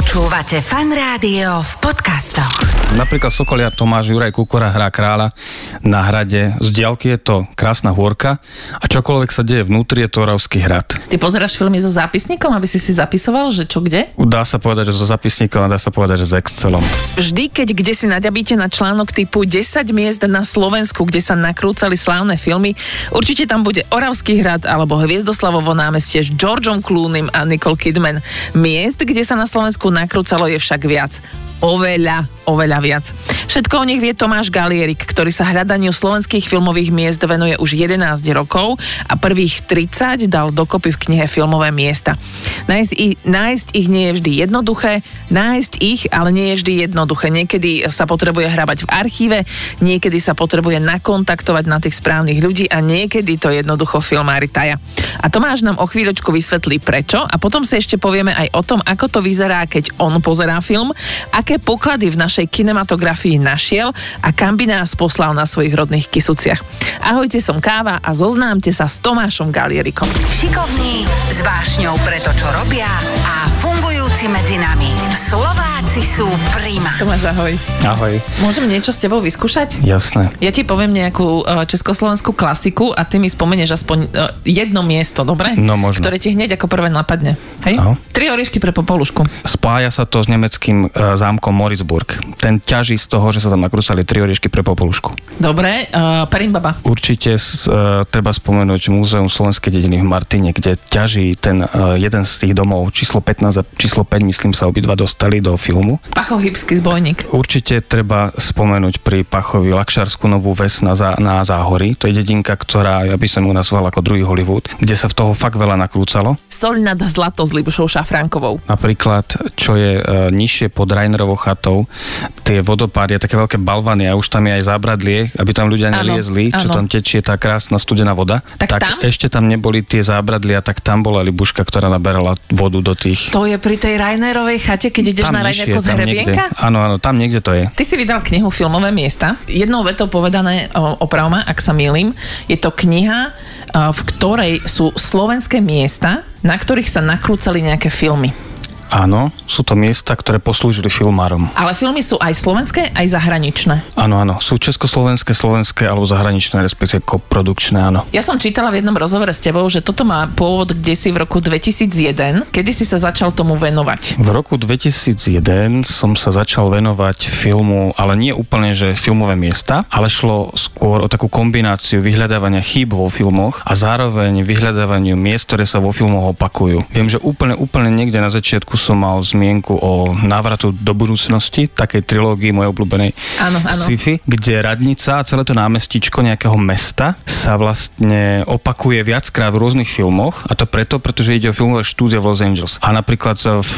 Počúvate fan rádio v podcastoch. Napríklad Sokoliar Tomáš Juraj Kukora hrá kráľa na hrade. Z diaľky je to krásna hôrka a čokoľvek sa deje vnútri je to Oravský hrad. Ty pozeráš filmy so zápisníkom, aby si si zapisoval, že čo kde? Dá sa povedať, že so zapisníkom a dá sa povedať, že s Excelom. Vždy, keď kde si naďabíte na článok typu 10 miest na Slovensku, kde sa nakrúcali slávne filmy, určite tam bude Oravský hrad alebo Hviezdoslavovo námestie s Georgeom Cloonym a Nicole Kidman. Miest, kde sa na Slovensku nakrúcalo je však viac oveľa, oveľa viac. Všetko o nich vie Tomáš Galierik, ktorý sa hľadaniu slovenských filmových miest venuje už 11 rokov a prvých 30 dal dokopy v knihe Filmové miesta. Nájsť ich, nájsť ich nie je vždy jednoduché, nájsť ich ale nie je vždy jednoduché. Niekedy sa potrebuje hrabať v archíve, niekedy sa potrebuje nakontaktovať na tých správnych ľudí a niekedy to jednoducho filmári taja. A Tomáš nám o chvíľočku vysvetlí prečo a potom si ešte povieme aj o tom, ako to vyzerá, keď on pozerá film, aké poklady v našej kinematografii našiel a kam by nás poslal na svojich rodných kysuciach. Ahojte, som Káva a zoznámte sa s Tomášom Galierikom. Šikovní, s vášňou pre to, čo robia a fungujúci medzi nami. Slováci sú prima. Tomáš, ahoj. Ahoj. Môžem niečo s tebou vyskúšať? Jasné. Ja ti poviem nejakú uh, československú klasiku a ty mi spomenieš aspoň uh, jedno miesto, dobre? No, možno. Ktoré ti hneď ako prvé napadne. Hej? No. Tri oriešky pre popolušku. Spája sa to s nemeckým e, zámkom Morisburg. Ten ťaží z toho, že sa tam nakrúsali tri oriešky pre popolušku. Dobre, uh, Perimbaba. Určite e, treba spomenúť Múzeum slovenskej dediny v Martine, kde ťaží ten e, jeden z tých domov, číslo 15 a číslo 5, myslím sa obidva dostali do filmu. Pachохybský zbojník. Určite treba spomenúť pri Pachovi Lakšarskú novú ves na, zá, na Záhory. To je dedinka, ktorá, ja by som ju nazval ako druhý Hollywood, kde sa v toho fakt veľa nakrúcalo. Soľ nad zlato s Libušou Šafránkovou. Napríklad, čo je e, nižšie pod Rainerovou chatou, tie vodopády, také veľké balvany a už tam je aj zábradlie, aby tam ľudia Áno, neliezli, čo áno. tam tečie tá krásna studená voda. Tak tam? ešte tam neboli tie zábradlia, tak tam bola Libuška, ktorá naberala vodu do tých... To je pri tej Rainerovej chate, keď ideš tam na Rainerku z. Hrebienka? Áno, áno, tam niekde to je. Ty si vydal knihu Filmové miesta. Jednou vetou povedané, o, oprav ma, ak sa mýlim, je to kniha, v ktorej sú slovenské miesta, na ktorých sa nakrúcali nejaké filmy. Áno, sú to miesta, ktoré poslúžili filmárom. Ale filmy sú aj slovenské, aj zahraničné. Áno, áno, sú československé, slovenské alebo zahraničné, respektíve koprodukčné, áno. Ja som čítala v jednom rozhovore s tebou, že toto má pôvod kde si v roku 2001. Kedy si sa začal tomu venovať? V roku 2001 som sa začal venovať filmu, ale nie úplne, že filmové miesta, ale šlo skôr o takú kombináciu vyhľadávania chýb vo filmoch a zároveň vyhľadávaniu miest, ktoré sa vo filmoch opakujú. Viem, že úplne, úplne niekde na začiatku som mal zmienku o návratu do budúcnosti, takej trilógii mojej obľúbenej Áno, áno. sci-fi, kde radnica a celé to námestičko nejakého mesta sa vlastne opakuje viackrát v rôznych filmoch a to preto, pretože ide o filmové štúdio v Los Angeles. A napríklad v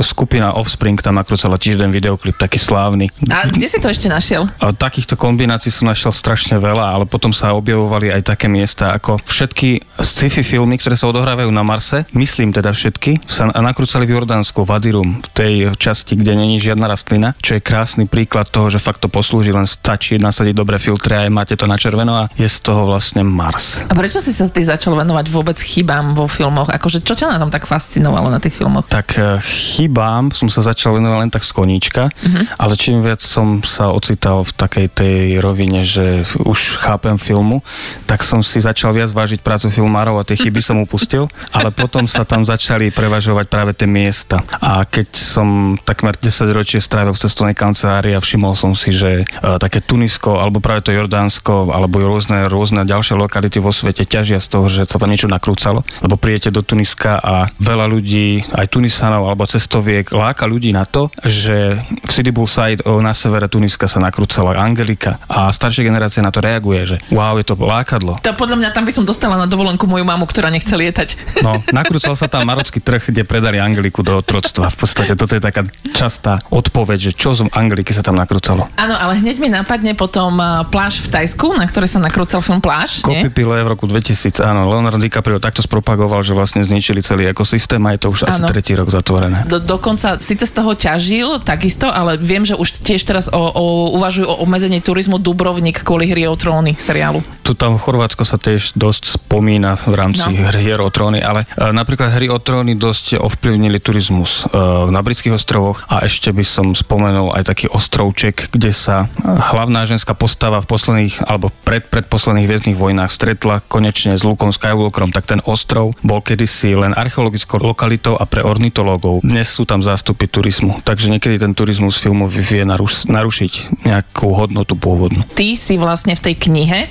skupina Offspring tam nakrúcala tiež jeden videoklip, taký slávny. A kde si to ešte našiel? A takýchto kombinácií som našiel strašne veľa, ale potom sa objavovali aj také miesta ako všetky sci-fi filmy, ktoré sa odohrávajú na Marse, myslím teda všetky, sa nakrúcali v Jordánsku, v Adirum, v tej časti, kde není žiadna rastlina, čo je krásny príklad toho, že fakt to poslúži, len stačí nasadiť dobré filtre a aj máte to na červeno a je z toho vlastne Mars. A prečo si sa ty začal venovať vôbec chybám vo filmoch? Akože čo ťa na tom tak fascinovalo na tých filmoch? Tak eh, chybám som sa začal venovať len tak z koníčka, uh-huh. ale čím viac som sa ocital v takej tej rovine, že už chápem filmu, tak som si začal viac vážiť prácu filmárov a tie chyby som upustil, ale potom sa tam začali prevažovať práve tie miesta. A keď som takmer 10 ročie strávil v cestovnej kancelárii a všimol som si, že uh, také Tunisko, alebo práve to Jordánsko, alebo rôzne, rôzne ďalšie lokality vo svete ťažia z toho, že sa tam niečo nakrúcalo, lebo prijete do Tuniska a veľa ľudí, aj Tunisanov alebo cestoviek, láka ľudí na to, že v Sidi Bull o, na severe Tuniska sa nakrúcala Angelika a staršia generácia na to reaguje, že wow, je to lákadlo. To podľa mňa tam by som dostala na dovolenku moju mamu, ktorá nechce lietať. No, nakrúcal sa tam marocký trh, kde predali Angeliku do otroctva. V podstate toto je taká častá odpoveď, že čo z Angeliky sa tam nakrúcalo. Áno, ale hneď mi napadne potom uh, pláž v Tajsku, na ktorej sa nakrúcal film Pláž, nie? Kopy pile v roku 2000, áno, Leonardo DiCaprio takto spropagoval, že vlastne zničili celý ekosystém a je to už asi Áno. tretí rok zatvorené. Do, dokonca síce z toho ťažil takisto, ale viem, že už tiež teraz o, o, uvažujú o obmedzení turizmu Dubrovnik kvôli hry o tróny seriálu. Tu tam Chorvátsko sa tiež dosť spomína v rámci No. hier o tróny, ale e, napríklad hry o tróny dosť ovplyvnili turistický turizmus e, na britských ostrovoch a ešte by som spomenul aj taký ostrovček, kde sa hlavná ženská postava v posledných alebo pred, predposledných hviezdnych vojnách stretla konečne s Lukom Skywalkerom, tak ten ostrov bol kedysi len archeologickou lokalitou a pre ornitológov. Dnes sú tam zástupy turizmu, takže niekedy ten turizmus filmu vie naruš- narušiť nejakú hodnotu pôvodnú. Ty si vlastne v tej knihe, e,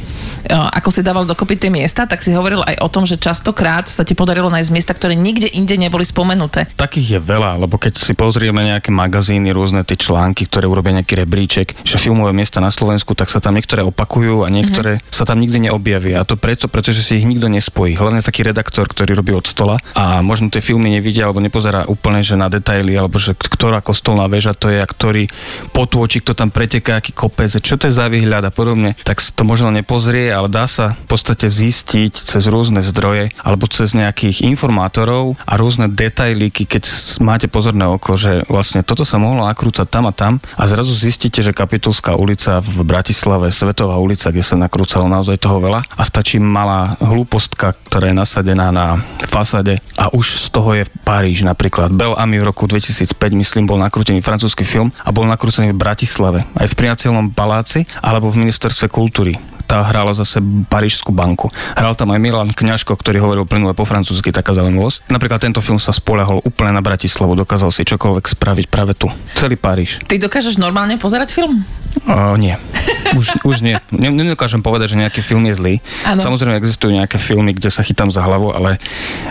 ako si dával dokopy tie miesta, tak si hovoril aj o tom, že častokrát sa ti podarilo nájsť miesta, ktoré nikde inde neboli spomenuté. Takých je veľa, lebo keď si pozrieme nejaké magazíny, rôzne tie články, ktoré urobia nejaký rebríček, že filmové miesta na Slovensku, tak sa tam niektoré opakujú a niektoré mm-hmm. sa tam nikdy neobjavia. A to preto, pretože si ich nikto nespojí. Hlavne taký redaktor, ktorý robí od stola a možno tie filmy nevidia alebo nepozerá úplne že na detaily, alebo že ktorá kostolná väža to je a ktorý potôčik to tam preteká, aký kopec, čo to je za výhľad a podobne, tak to možno nepozrie, ale dá sa v podstate zistiť cez rôzne zdroje alebo cez nejakých informátorov a rôzne detailíky, keď máte pozorné oko, že vlastne toto sa mohlo nakrúcať tam a tam a zrazu zistíte, že Kapitulská ulica v Bratislave, Svetová ulica, kde sa nakrúcalo naozaj toho veľa a stačí malá hlúpostka, ktorá je nasadená na fasade a už z toho je Paríž napríklad. Bel Ami v roku 2005, myslím, bol nakrútený francúzsky film a bol nakrútený v Bratislave, aj v priateľnom paláci alebo v ministerstve kultúry tá hrala zase Parížskú banku. Hral tam aj Milan Kňažko, ktorý hovoril plynule po francúzsky, taká zaujímavosť. Napríklad tento film sa spolahol úplne na Bratislavu, dokázal si čokoľvek spraviť práve tu. Celý Paríž. Ty dokážeš normálne pozerať film? Uh, nie. Už, už nie. Nedokážem povedať, že nejaký film je zlý. Ano. Samozrejme existujú nejaké filmy, kde sa chytám za hlavu, ale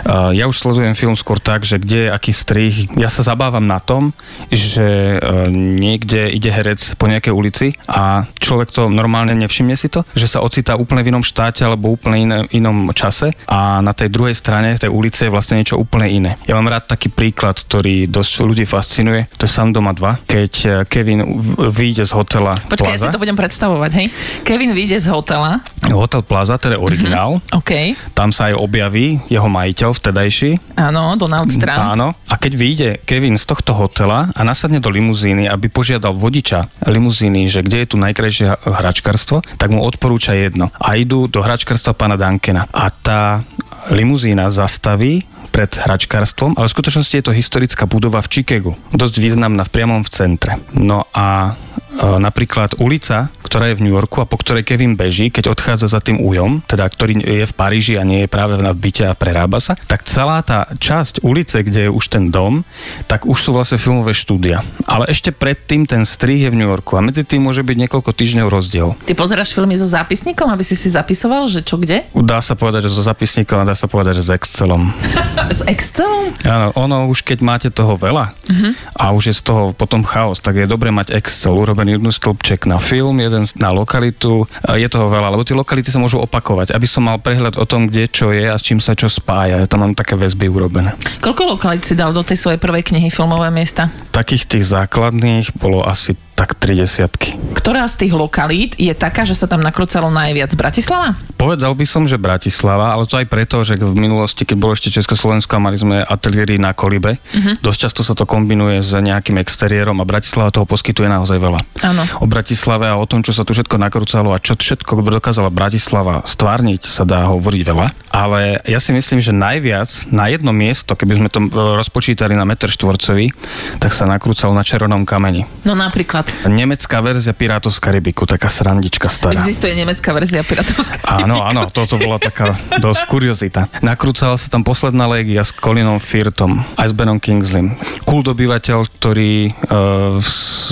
uh, ja už sledujem film skôr tak, že kde je aký strih. Ja sa zabávam na tom, že uh, niekde ide herec po nejakej ulici a človek to normálne nevšimne si to, že sa ocitá úplne v inom štáte alebo úplne iné, inom čase a na tej druhej strane tej ulice je vlastne niečo úplne iné. Ja mám rád taký príklad, ktorý dosť ľudí fascinuje. To je Sam doma 2, keď Kevin vyjde z hotela Počkaj, Plaza. ja si to budem predstavovať, hej. Kevin vyjde z hotela. Hotel Plaza, to je originál. Uh-huh. OK. Tam sa aj objaví jeho majiteľ vtedajší. Áno, Donald Trump. Áno. A keď vyjde Kevin z tohto hotela a nasadne do limuzíny, aby požiadal vodiča limuzíny, že kde je tu najkrajšie hračkarstvo, tak mu odporúča jedno. A idú do hračkarstva pána Dankena. A tá limuzína zastaví pred hračkárstvom, ale v skutočnosti je to historická budova v Chicagu. Dosť významná v priamom v centre. No a E, napríklad ulica, ktorá je v New Yorku a po ktorej Kevin beží, keď odchádza za tým ujom, teda ktorý je v Paríži a nie je práve na byte a prerába sa, tak celá tá časť ulice, kde je už ten dom, tak už sú vlastne filmové štúdia. Ale ešte predtým ten strih je v New Yorku a medzi tým môže byť niekoľko týždňov rozdiel. Ty pozeráš filmy so zápisníkom, aby si si zapisoval, že čo kde? Dá sa povedať, že so zápisníkom a dá sa povedať, že s Excelom. s Excelom? Áno, ono už keď máte toho veľa uh-huh. a už je z toho potom chaos, tak je dobre mať Excel urobený jednu stĺpček na film, jeden na lokalitu. Je toho veľa, lebo tie lokality sa môžu opakovať. Aby som mal prehľad o tom, kde čo je a s čím sa čo spája. Tam mám také väzby urobené. Koľko lokalit si dal do tej svojej prvej knihy Filmové miesta? Takých tých základných bolo asi tak tri desiatky. Ktorá z tých lokalít je taká, že sa tam nakrúcalo najviac? Bratislava? Povedal by som, že Bratislava, ale to aj preto, že v minulosti, keď bolo ešte Československo a mali sme ateliéry na Kolibe, uh-huh. dosť často sa to kombinuje s nejakým exteriérom a Bratislava toho poskytuje naozaj veľa. Áno. O Bratislave a o tom, čo sa tu všetko nakrúcalo a čo všetko dokázala Bratislava stvárniť, sa dá hovoriť veľa. Ale ja si myslím, že najviac na jedno miesto, keby sme to e, rozpočítali na meter štvorcový, tak sa nakrúcalo na červenom kameni. No napríklad? Nemecká verzia Pirátov z Karibiku, taká srandička stará. Existuje nemecká verzia Pirátov z Karibiku. Áno, áno, toto bola taká dosť kuriozita. Nakrúcala sa tam posledná légia s Colinom Firtom, aj s Benom Kingsleym. Kult obyvateľ, ktorý uh,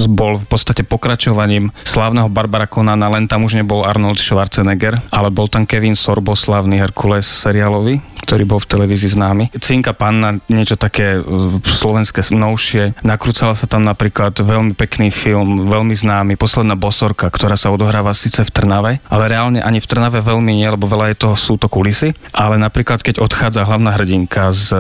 bol v podstate pokračovaním slávneho Barbara Conana, len tam už nebol Arnold Schwarzenegger, ale bol tam Kevin Sorbo, slávny Herkules seriálový ktorý bol v televízii známy. Cinka Panna, niečo také e, slovenské novšie. Nakrúcala sa tam napríklad veľmi pekný film, veľmi známy, Posledná bosorka, ktorá sa odohráva síce v Trnave, ale reálne ani v Trnave veľmi nie, lebo veľa je toho, sú to kulisy. Ale napríklad, keď odchádza hlavná hrdinka z,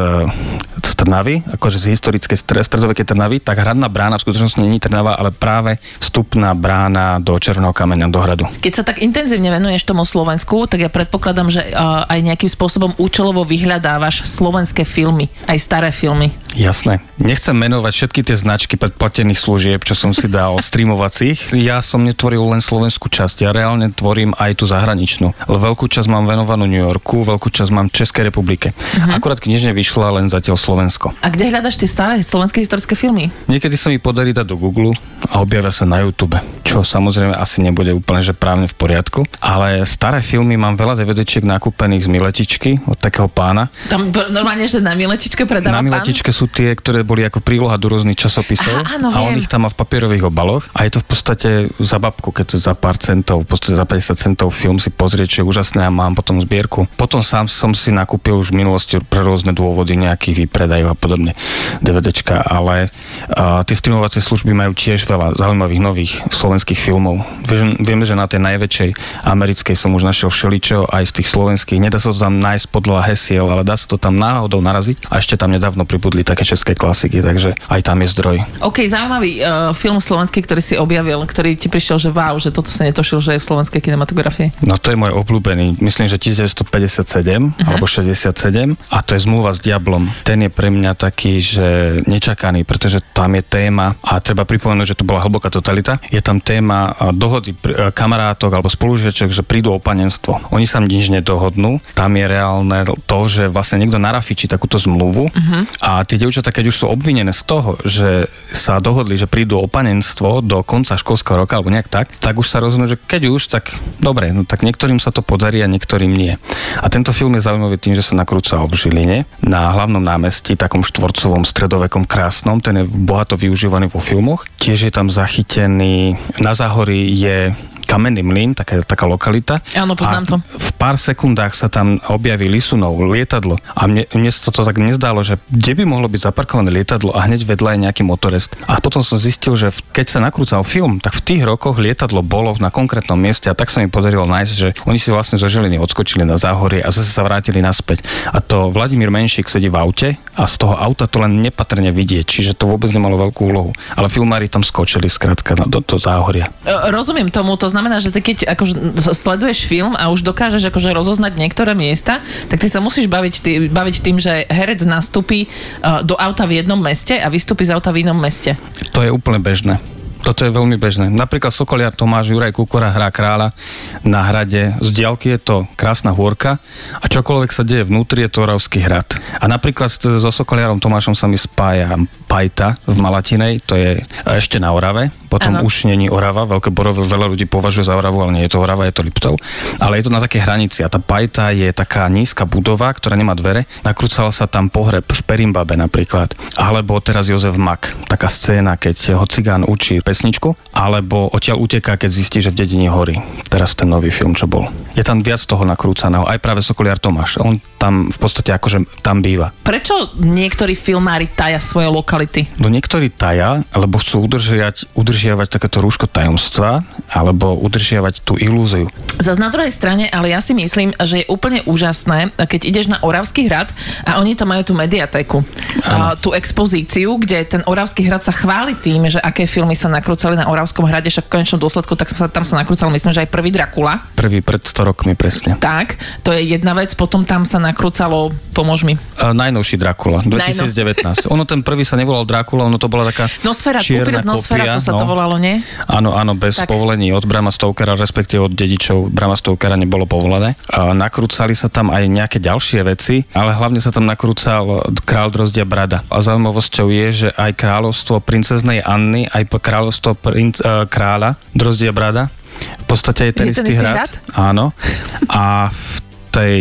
z Trnavy, akože z historickej stredovekej Trnavy, tak hradná brána v skutočnosti není Trnava, ale práve vstupná brána do Červeného kameňa, do hradu. Keď sa tak intenzívne venuješ tomu Slovensku, tak ja predpokladám, že aj nejakým spôsobom účelovo vyhľadávaš slovenské filmy, aj staré filmy? Jasné. Nechcem menovať všetky tie značky predplatených služieb, čo som si dal streamovacích. Ja som netvoril len slovenskú časť, ja reálne tvorím aj tú zahraničnú. Ale veľkú časť mám venovanú New Yorku, veľkú časť mám Českej republike. Uh-huh. Akurát knižne vyšla len zatiaľ Slovensko. A kde hľadaš tie staré slovenské historické filmy? Niekedy sa mi podarí dať do Google a objavia sa na YouTube, čo samozrejme asi nebude úplne že právne v poriadku. Ale staré filmy mám veľa DVDčiek nakúpených z Miletičky od takého pána. Tam normálne, že na Miletičke predáva Na Miletičke pán? sú tie, ktoré boli ako príloha do rôznych časopisov. Aha, áno, a on viem. ich tam má v papierových obaloch. A je to v podstate za babku, keď to za pár centov, v podstate za 50 centov film si pozrieť, čo je úžasné a mám potom zbierku. Potom sám som si nakúpil už v minulosti pre rôzne dôvody nejakých výpredajov a podobne DVDčka, ale uh, tie streamovacie služby majú tiež veľa zaujímavých nových slovenských filmov. Vieš, vieme, že na tej najväčšej americkej som už našiel všeličo, aj z tých slovenských. Nedá sa to tam nájsť podľa hesiel, ale dá sa to tam náhodou naraziť. A ešte tam nedávno pribudli také české klasiky, takže aj tam je zdroj. OK, zaujímavý uh, film slovenský, ktorý si objavil, ktorý ti prišiel, že wow, že toto sa netošil, že je v slovenskej kinematografii. No to je môj obľúbený, myslím, že 1957 uh-huh. alebo 67 a to je zmluva s Diablom. Ten je pre mňa taký, že nečakaný, pretože tam je téma a treba pripomenúť, že to bola hlboká totalita. Je tam téma dohody kamarátok alebo spolužiačok, že prídu o panenstvo. Oni sa nič nedohodnú. Tam je reálne to, že vlastne niekto narafičí takúto zmluvu uh-huh. a tie dievčatá, keď už sú obvinené z toho, že sa dohodli, že prídu o panenstvo do konca školského roka alebo nejak tak, tak už sa rozhodnú, že keď už, tak dobre, no tak niektorým sa to podarí a niektorým nie. A tento film je zaujímavý tým, že sa nakrúcal v Žiline na hlavnom námestí, takom štvorcovom, stredovekom, krásnom. Ten je bohato využívaný vo filmoch. Tiež je tam zachytený, na záhorí je Kamenný mlyn, taká, taká lokalita. Áno, poznám to. V pár sekundách sa tam objaví Lisunov, lietadlo. A mne, mne sa to tak nezdálo, že kde by mohlo byť zaparkované lietadlo a hneď vedľa je nejaký motorist. A potom som zistil, že keď sa nakrúcal film, tak v tých rokoch lietadlo bolo na konkrétnom mieste a tak sa mi podarilo nájsť, že oni si vlastne zo Žiliny odskočili na záhorie a zase sa vrátili naspäť. A to Vladimír Menšík sedí v aute a z toho auta to len nepatrne vidieť, čiže to vôbec nemalo veľkú úlohu. Ale filmári tam skočili skrátka do, do záhoria. Rozumiem tomu, to znamená, že ty keď akože sleduješ film a už dokážeš akože rozoznať niektoré miesta, tak ty sa musíš baviť, tý, baviť tým, že herec nastúpi uh, do auta v jednom meste a vystúpi z auta v inom meste. To je úplne bežné. Toto je veľmi bežné. Napríklad Sokoliar Tomáš Juraj Kukora hrá kráľa na hrade. Z diaľky je to krásna hôrka a čokoľvek sa deje vnútri je to Oravský hrad. A napríklad so Sokoliarom Tomášom sa mi spája Pajta v Malatinej, to je ešte na Orave, potom ano. už není Orava, Veľké Borové veľa ľudí považuje za Oravu, ale nie je to Orava, je to Liptov. Ale je to na takej hranici a tá Pajta je taká nízka budova, ktorá nemá dvere. Nakrúcal sa tam pohreb v Perimbabe napríklad. Alebo teraz Jozef Mak, taká scéna, keď ho cigán učí pesničku, alebo odtiaľ uteká, keď zistí, že v dedine horí. Teraz ten nový film, čo bol. Je tam viac toho nakrúcaného, aj práve Sokoliar Tomáš. On tam v podstate akože tam býva. Prečo niektorí filmári taja svoje lokality? No niektorí taja, alebo chcú udržiať, udržiavať takéto rúško tajomstva, alebo udržiavať tú ilúziu. Zas na druhej strane, ale ja si myslím, že je úplne úžasné, keď ideš na Oravský hrad a oni tam majú tú mediatéku, a, tú expozíciu, kde ten Oravský hrad sa chváli tým, že aké filmy sa nakrúcali na Oravskom hrade, však v konečnom dôsledku tak sa, tam sa nakrúcal, myslím, že aj prvý Dracula. Prvý pred 100 rokmi presne. Tak, to je jedna vec, potom tam sa nakrúcalo, pomôž mi. Uh, najnovší Dracula, 2019. ono ten prvý sa nevolal Dracula, ono to bola taká Nosfera, čierna Nosfera, to sa no. to volalo, nie? Áno, áno, bez tak. povolení od Brama Stokera, respektíve od dedičov Brama Stokera nebolo povolené. Uh, nakrúcali sa tam aj nejaké ďalšie veci, ale hlavne sa tam nakrúcal Král Drozdia Brada. A zaujímavosťou je, že aj kráľovstvo princeznej Anny, aj kráľovstvo princ, uh, kráľa Drozdia Brada v podstate je ten, je istý, ten istý hrad. hrad. Áno. A v tej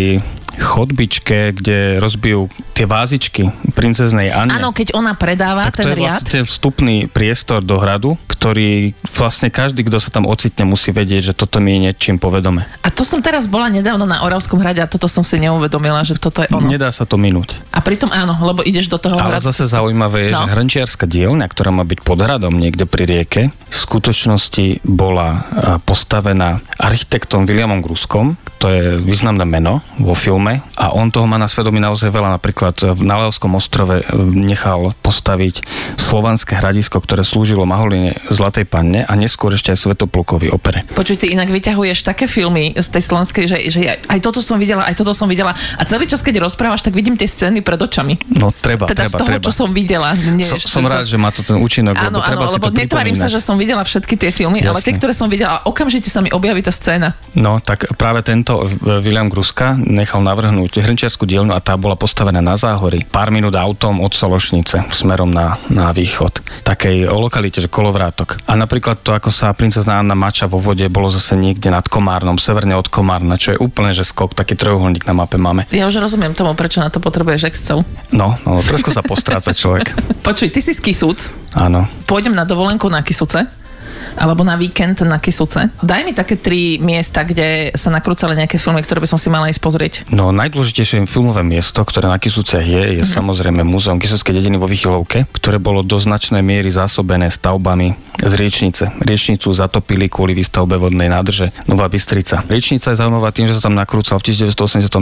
chodbičke, kde rozbijú tie vázičky princeznej Anne. Áno, keď ona predáva tak ten to je riad. vlastne vstupný priestor do hradu, ktorý vlastne každý, kto sa tam ocitne, musí vedieť, že toto mi je niečím povedome. A to som teraz bola nedávno na Oravskom hrade a toto som si neuvedomila, že toto je ono. Nedá sa to minúť. A pritom áno, lebo ideš do toho Ale hradu. zase zaujímavé je, No. že hrnčiarská dielňa, ktorá má byť pod hradom niekde pri rieke, v skutočnosti bola postavená architektom Williamom Gruskom, to je významné meno vo filme a on toho má na svedomí naozaj veľa. Napríklad v Nalelskom ostrove e, nechal postaviť slovanské hradisko, ktoré slúžilo Maholine Zlatej panne a neskôr ešte aj Svetoplukovi opere. Počuj, ty inak vyťahuješ také filmy z tej slovenskej, že, že aj toto som videla, aj toto som videla a celý čas, keď rozprávaš, tak vidím tie scény pred očami. No treba, teda treba, z toho, treba. čo som videla. Nie, so, som rád, že má to ten účinok, áno, lebo treba áno, si lebo netvarím sa, že som videla všetky tie filmy, Jasne. ale tie, ktoré som videla, okamžite sa mi objaví tá scéna. No, tak práve tento William Gruska nechal navrhnúť hrnčiarskú dielňu a tá bola postavená na záhory. Pár minút autom od Sološnice smerom na, na východ. Takej lokalite, že kolovrátok. A napríklad to, ako sa princezná Anna mača vo vode, bolo zase niekde nad Komárnom, severne od Komárna, čo je úplne, že skok, taký trojuholník na mape máme. Ja už rozumiem tomu, prečo na to potrebuješ Excel. No, no trošku sa postráca človek. Počuj, ty si z Kisúc. Áno. Pôjdem na dovolenku na Kisuce alebo na víkend na Kisuce. Daj mi také tri miesta, kde sa nakrúcali nejaké filmy, ktoré by som si mala ísť pozrieť. No najdôležitejšie filmové miesto, ktoré na Kisuce je, je mm-hmm. samozrejme Múzeum Kisuckej dediny vo Vychylovke, ktoré bolo do značnej miery zásobené stavbami z riečnice. Riečnicu zatopili kvôli výstavbe vodnej nádrže Nová Bystrica. Riečnica je zaujímavá tým, že sa tam nakrúcal v 1989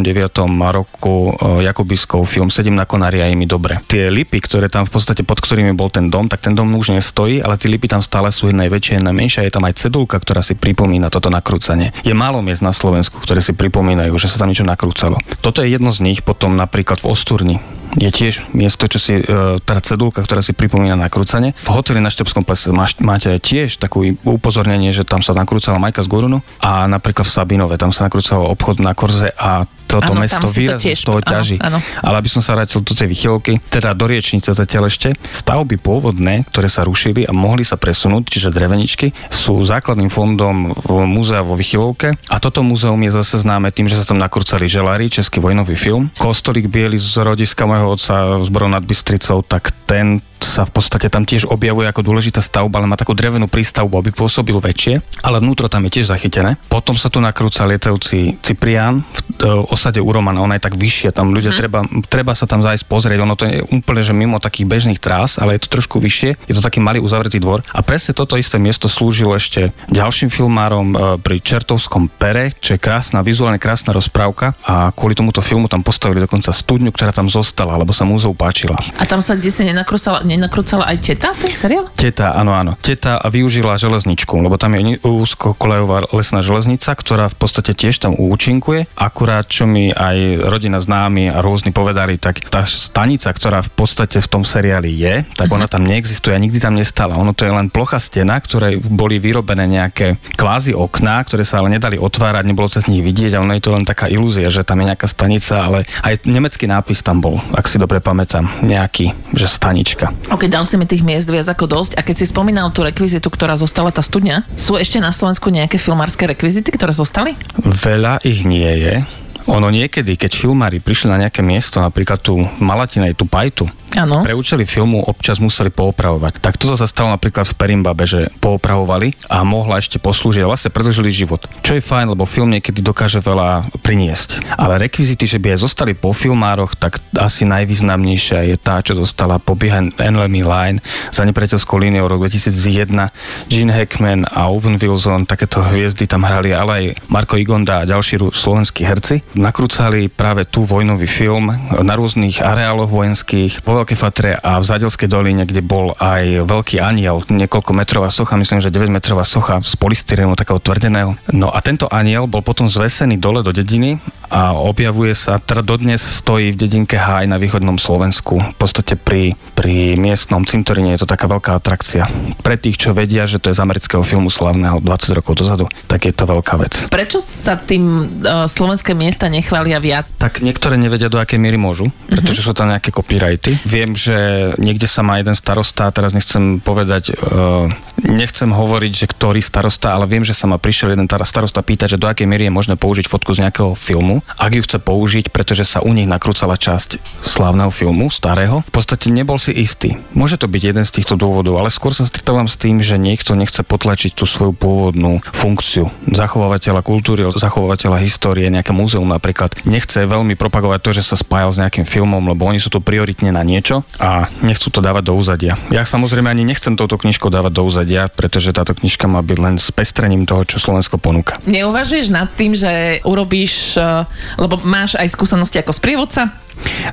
roku e, Jakubiskov film Sedím na konári a mi dobre. Tie lipy, ktoré tam v podstate pod ktorými bol ten dom, tak ten dom už nestojí, ale tie lipy tam stále sú jednej väčšie, jedna menšia. Je tam aj cedulka, ktorá si pripomína toto nakrúcanie. Je málo miest na Slovensku, ktoré si pripomínajú, že sa tam niečo nakrúcalo. Toto je jedno z nich, potom napríklad v Osturni je tiež miesto, čo si, e, teda cedulka, ktorá si pripomína nakrúcanie. V hoteli na Štepskom plese máte tiež takú upozornenie, že tam sa nakrúcala Majka z Gorunu a napríklad v Sabinove, tam sa nakrúcalo obchod na Korze a toto ano, mesto výrazne z toho ťaží. Ano, ano. Ale aby som sa vrátil do tej vychylovky, teda do riečnice zatiaľ ešte, stavby pôvodné, ktoré sa rušili a mohli sa presunúť, čiže dreveničky, sú základným fondom v múzea vo Vychylovke a toto múzeum je zase známe tým, že sa tam nakrúcali želári, český vojnový film. Kostolík biely z rodiska mojho otca z Brov nad Bystricou, tak ten sa v podstate tam tiež objavuje ako dôležitá stavba, ale má takú drevenú prístavbu, aby pôsobil väčšie, ale vnútro tam je tiež zachytené. Potom sa tu nakrúca lietajúci Ciprián v e, osade u Romana, ona je tak vyššia, tam ľudia mm. treba, treba sa tam zájsť pozrieť, ono to je úplne, že mimo takých bežných trás, ale je to trošku vyššie, je to taký malý uzavretý dvor a presne toto isté miesto slúžilo ešte ďalším filmárom e, pri Čertovskom pere, čo je krásna, vizuálne krásna rozprávka a kvôli tomuto filmu tam postavili dokonca studňu, ktorá tam zostala, lebo sa múzeu páčila. A tam sa kde si nenakrúcala, nenakrúcala aj teta ten seriál? Teta, áno, áno. Teta využila železničku, lebo tam je úzkokolajová lesná železnica, ktorá v podstate tiež tam účinkuje. Akurát, čo mi aj rodina známi a rôzni povedali, tak tá stanica, ktorá v podstate v tom seriáli je, tak ona tam neexistuje a nikdy tam nestala. Ono to je len plocha stena, ktoré boli vyrobené nejaké kvázi okná, ktoré sa ale nedali otvárať, nebolo cez nich vidieť a ono je to len taká ilúzia, že tam je nejaká stanica, ale aj nemecký nápis tam bol, ak si dobre pamätám, nejaký, že stanička. Ok, dal si mi tých miest viac ako dosť. A keď si spomínal tú rekvizitu, ktorá zostala, tá studňa, sú ešte na Slovensku nejaké filmárske rekvizity, ktoré zostali? Veľa ich nie je. Ono niekedy, keď filmári prišli na nejaké miesto, napríklad tu v Malatinej, tú Pajtu, Ano. Pre účely filmu občas museli poopravovať. Tak toto sa stalo napríklad v Perimbabe, že poopravovali a mohla ešte poslúžiť vlastne predlžili život. Čo je fajn, lebo film niekedy dokáže veľa priniesť. Ale rekvizity, že by aj zostali po filmároch, tak asi najvýznamnejšia je tá, čo zostala po Behind Enemy Line za nepriateľskou líniou rok 2001. Gene Hackman a Owen Wilson, takéto hviezdy tam hrali, ale aj Marko Igonda a ďalší slovenskí herci. Nakrúcali práve tu vojnový film na rôznych areáloch vojenských, Veľkej Fatre a v Zadelskej doline, kde bol aj veľký aniel, niekoľko metrová socha, myslím, že 9 metrová socha z polystyrénu takého tvrdeného. No a tento aniel bol potom zvesený dole do dediny a objavuje sa, teda dodnes stojí v dedinke Háj na východnom Slovensku, v podstate pri, pri miestnom cintoríne je to taká veľká atrakcia. Pre tých, čo vedia, že to je z amerického filmu slavného 20 rokov dozadu, tak je to veľká vec. Prečo sa tým uh, slovenské miesta nechvália viac? Tak niektoré nevedia, do akej miery môžu, pretože uh-huh. sú tam nejaké copyrighty. Viem, že niekde sa má jeden starosta, teraz nechcem povedať, uh, nechcem hovoriť, že ktorý starosta, ale viem, že sa ma prišiel jeden starosta pýtať, že do akej miery je možné použiť fotku z nejakého filmu. ak ju chce použiť, pretože sa u nich nakrúcala časť slávneho filmu, starého. V podstate nebol si istý. Môže to byť jeden z týchto dôvodov, ale skôr sa stretávam s tým, že niekto nechce potlačiť tú svoju pôvodnú funkciu zachovávateľa kultúry, zachovávateľa histórie, nejaké múzeum napríklad. Nechce veľmi propagovať to, že sa spájal s nejakým filmom, lebo oni sú tu prioritne na niečo a nechcú to dávať do úzadia. Ja samozrejme ani nechcem touto knižkou dávať do úzadia, pretože táto knižka má byť len spestrením toho, čo Slovensko ponúka. Neuvažuješ nad tým, že urobíš, eh, lebo máš aj skúsenosti ako sprievodca,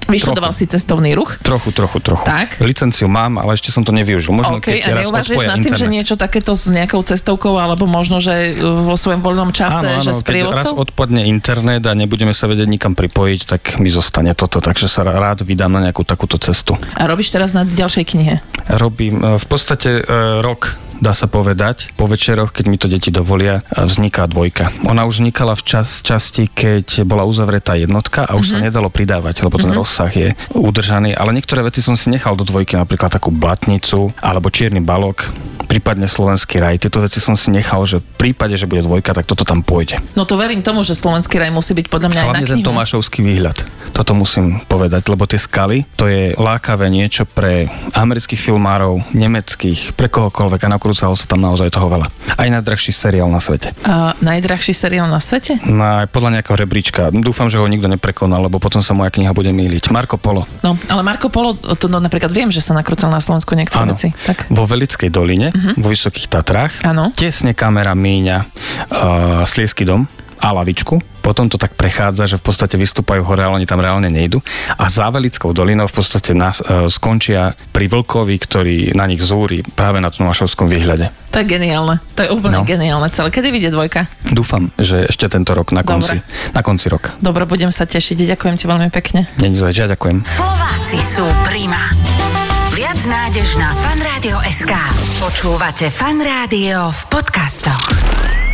Vyštudoval si cestovný ruch? Trochu, trochu, trochu. Tak? Licenciu mám, ale ešte som to nevyužil. Možno okay, keď a neuvažuješ nad tým, internet. že niečo takéto s nejakou cestovkou, alebo možno, že vo svojom voľnom čase, áno, áno, že s keď raz odpadne internet a nebudeme sa vedieť nikam pripojiť, tak mi zostane toto, takže sa rád vydám na nejakú takúto cestu. A robíš teraz na ďalšej knihe? Robím e, v podstate e, rok dá sa povedať. Po večeroch, keď mi to deti dovolia, vzniká dvojka. Ona už vznikala v čas, časti, keď bola uzavretá jednotka a už mm-hmm. sa mhm. nedalo pridávať, lebo ten mm-hmm. rozsah je udržaný. Ale niektoré veci som si nechal do dvojky, napríklad takú blatnicu alebo čierny balok prípadne Slovenský raj. Tieto veci som si nechal, že v prípade, že bude dvojka, tak toto tam pôjde. No to verím tomu, že Slovenský raj musí byť podľa mňa Hlavne aj na ten Tomášovský výhľad. Toto musím povedať, lebo tie skaly, to je lákavé niečo pre amerických filmárov, nemeckých, pre kohokoľvek a nakrúcalo sa tam naozaj toho veľa. Aj najdrahší seriál na svete. A najdrahší seriál na svete? Na, podľa nejakého rebríčka. Dúfam, že ho nikto neprekonal, lebo potom sa moja kniha bude míliť. Marko Polo. No, ale Marko Polo, to no, napríklad viem, že sa nakrúcal na Slovensku niektoré ano. veci. Tak. Vo Velickej doline uh-huh. vo Vysokých Tatrách. Áno. Tesne kamera míňa uh, Sliesky dom a lavičku. Potom to tak prechádza, že v podstate vystúpajú hore, ale oni tam reálne nejdu. A Závelickou dolinou v podstate nás, uh, skončia pri Vlkovi, ktorý na nich zúri práve na tom Mašovskom výhľade. To je geniálne. To je úplne no. geniálne celé. Kedy vyjde dvojka? Dúfam, že ešte tento rok, na konci, Dobre. na konci roka. Dobre, budem sa tešiť. Ďakujem ti veľmi pekne. Nie, ja ďakujem. Slováci sú prima. Viac nádež na fanradio.sk Počúvate Fan Rádio v podcastoch.